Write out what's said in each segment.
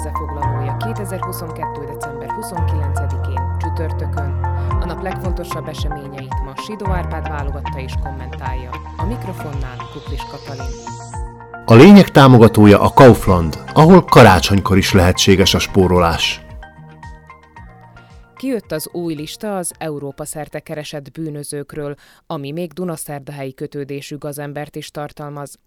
összefoglalója 2022. december 29-én, csütörtökön. A nap legfontosabb eseményeit ma Sidó Árpád válogatta és kommentálja. A mikrofonnál Kuklis Katalin. A lényeg támogatója a Kaufland, ahol karácsonykor is lehetséges a spórolás. Kijött az új lista az Európa szerte keresett bűnözőkről, ami még Dunaszerdahelyi kötődésű gazembert is tartalmaz.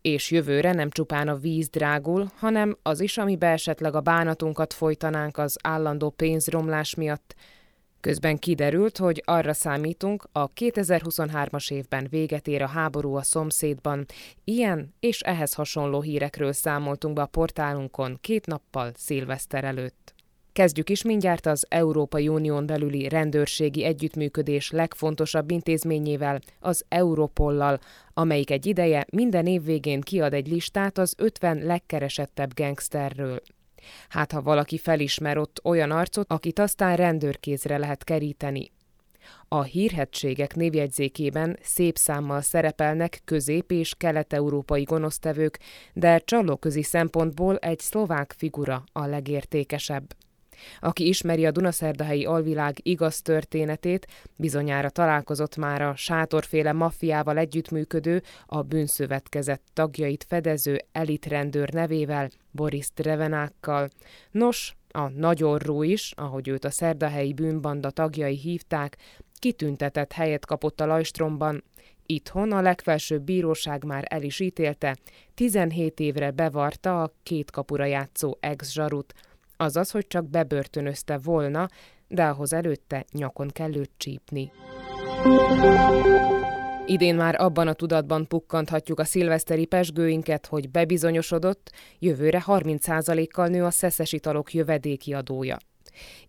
És jövőre nem csupán a víz drágul, hanem az is, amibe esetleg a bánatunkat folytanánk az állandó pénzromlás miatt. Közben kiderült, hogy arra számítunk, a 2023-as évben véget ér a háború a szomszédban. Ilyen és ehhez hasonló hírekről számoltunk be a portálunkon két nappal szilveszter előtt. Kezdjük is mindjárt az Európai Unión belüli rendőrségi együttműködés legfontosabb intézményével, az Europollal, amelyik egy ideje minden év végén kiad egy listát az 50 legkeresettebb gangsterről. Hát ha valaki felismer ott olyan arcot, akit aztán rendőrkézre lehet keríteni. A hírhetségek névjegyzékében szép számmal szerepelnek közép- és kelet-európai gonosztevők, de csalóközi szempontból egy szlovák figura a legértékesebb. Aki ismeri a Dunaszerdahelyi alvilág igaz történetét, bizonyára találkozott már a sátorféle maffiával együttműködő, a bűnszövetkezet tagjait fedező elitrendőr nevével, Boris Drevenákkal. Nos, a nagyorrú is, ahogy őt a szerdahelyi bűnbanda tagjai hívták, kitüntetett helyet kapott a Lajstromban. Itthon a legfelsőbb bíróság már el is ítélte, 17 évre bevarta a két kapura játszó ex-zsarut, azaz, hogy csak bebörtönözte volna, de ahhoz előtte nyakon kell őt csípni. Idén már abban a tudatban pukkanthatjuk a szilveszteri pesgőinket, hogy bebizonyosodott, jövőre 30%-kal nő a szeszes italok jövedéki adója.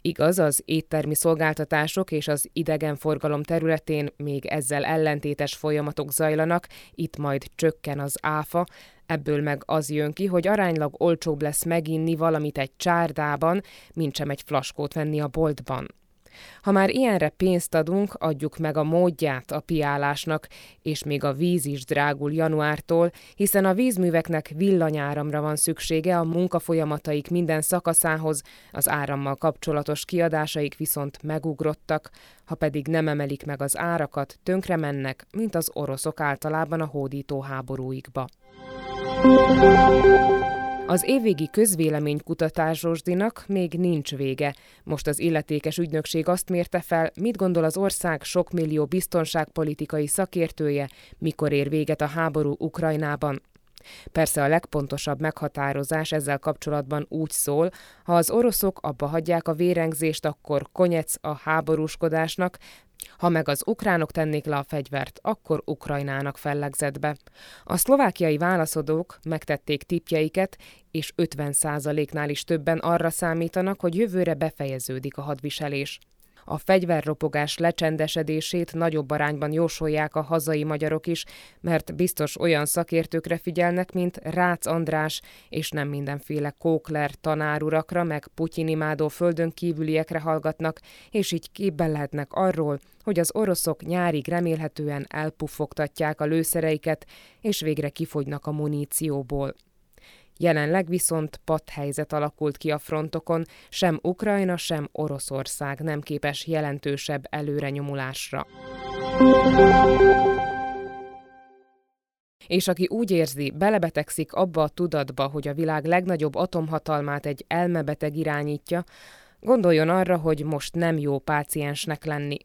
Igaz, az éttermi szolgáltatások és az idegenforgalom területén még ezzel ellentétes folyamatok zajlanak, itt majd csökken az áfa, Ebből meg az jön ki, hogy aránylag olcsóbb lesz meginni valamit egy csárdában, mint sem egy flaskót venni a boltban. Ha már ilyenre pénzt adunk, adjuk meg a módját a piálásnak, és még a víz is drágul januártól, hiszen a vízműveknek villanyáramra van szüksége a munkafolyamataik minden szakaszához, az árammal kapcsolatos kiadásaik viszont megugrottak, ha pedig nem emelik meg az árakat, tönkre mennek, mint az oroszok általában a hódító háborúikba. Az évvégi közvéleménykutatás Zsosdinak még nincs vége. Most az illetékes ügynökség azt mérte fel, mit gondol az ország sok millió biztonságpolitikai szakértője, mikor ér véget a háború Ukrajnában. Persze a legpontosabb meghatározás ezzel kapcsolatban úgy szól, ha az oroszok abba hagyják a vérengzést, akkor konyec a háborúskodásnak, ha meg az ukránok tennék le a fegyvert, akkor Ukrajnának fellegzett. A szlovákiai válaszadók megtették tipjeiket, és 50%-nál is többen arra számítanak, hogy jövőre befejeződik a hadviselés. A fegyverropogás lecsendesedését nagyobb arányban jósolják a hazai magyarok is, mert biztos olyan szakértőkre figyelnek, mint Rácz András, és nem mindenféle Kókler tanárurakra, meg Putyin imádó földön kívüliekre hallgatnak, és így képben lehetnek arról, hogy az oroszok nyárig remélhetően elpuffogtatják a lőszereiket, és végre kifogynak a munícióból. Jelenleg viszont helyzet alakult ki a frontokon, sem Ukrajna, sem Oroszország nem képes jelentősebb előrenyomulásra. És aki úgy érzi, belebetegszik abba a tudatba, hogy a világ legnagyobb atomhatalmát egy elmebeteg irányítja, gondoljon arra, hogy most nem jó páciensnek lenni.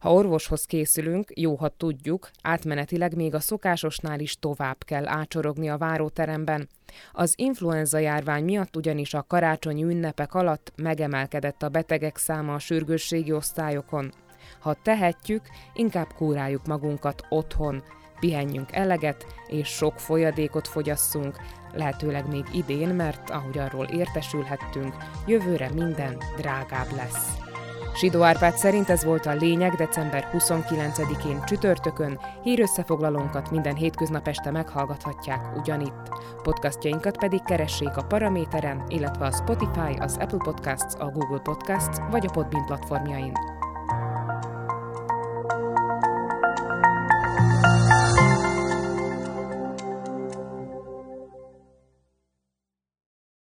Ha orvoshoz készülünk, jó, ha tudjuk, átmenetileg még a szokásosnál is tovább kell ácsorogni a váróteremben. Az influenza járvány miatt ugyanis a karácsonyi ünnepek alatt megemelkedett a betegek száma a sürgősségi osztályokon. Ha tehetjük, inkább kúráljuk magunkat otthon, pihenjünk eleget, és sok folyadékot fogyasszunk, lehetőleg még idén, mert ahogy arról értesülhettünk, jövőre minden drágább lesz. Sidó Árpád szerint ez volt a lényeg december 29-én csütörtökön, hírösszefoglalónkat minden hétköznap este meghallgathatják ugyanitt. Podcastjainkat pedig keressék a Paraméteren, illetve a Spotify, az Apple Podcasts, a Google Podcasts vagy a Podbean platformjain.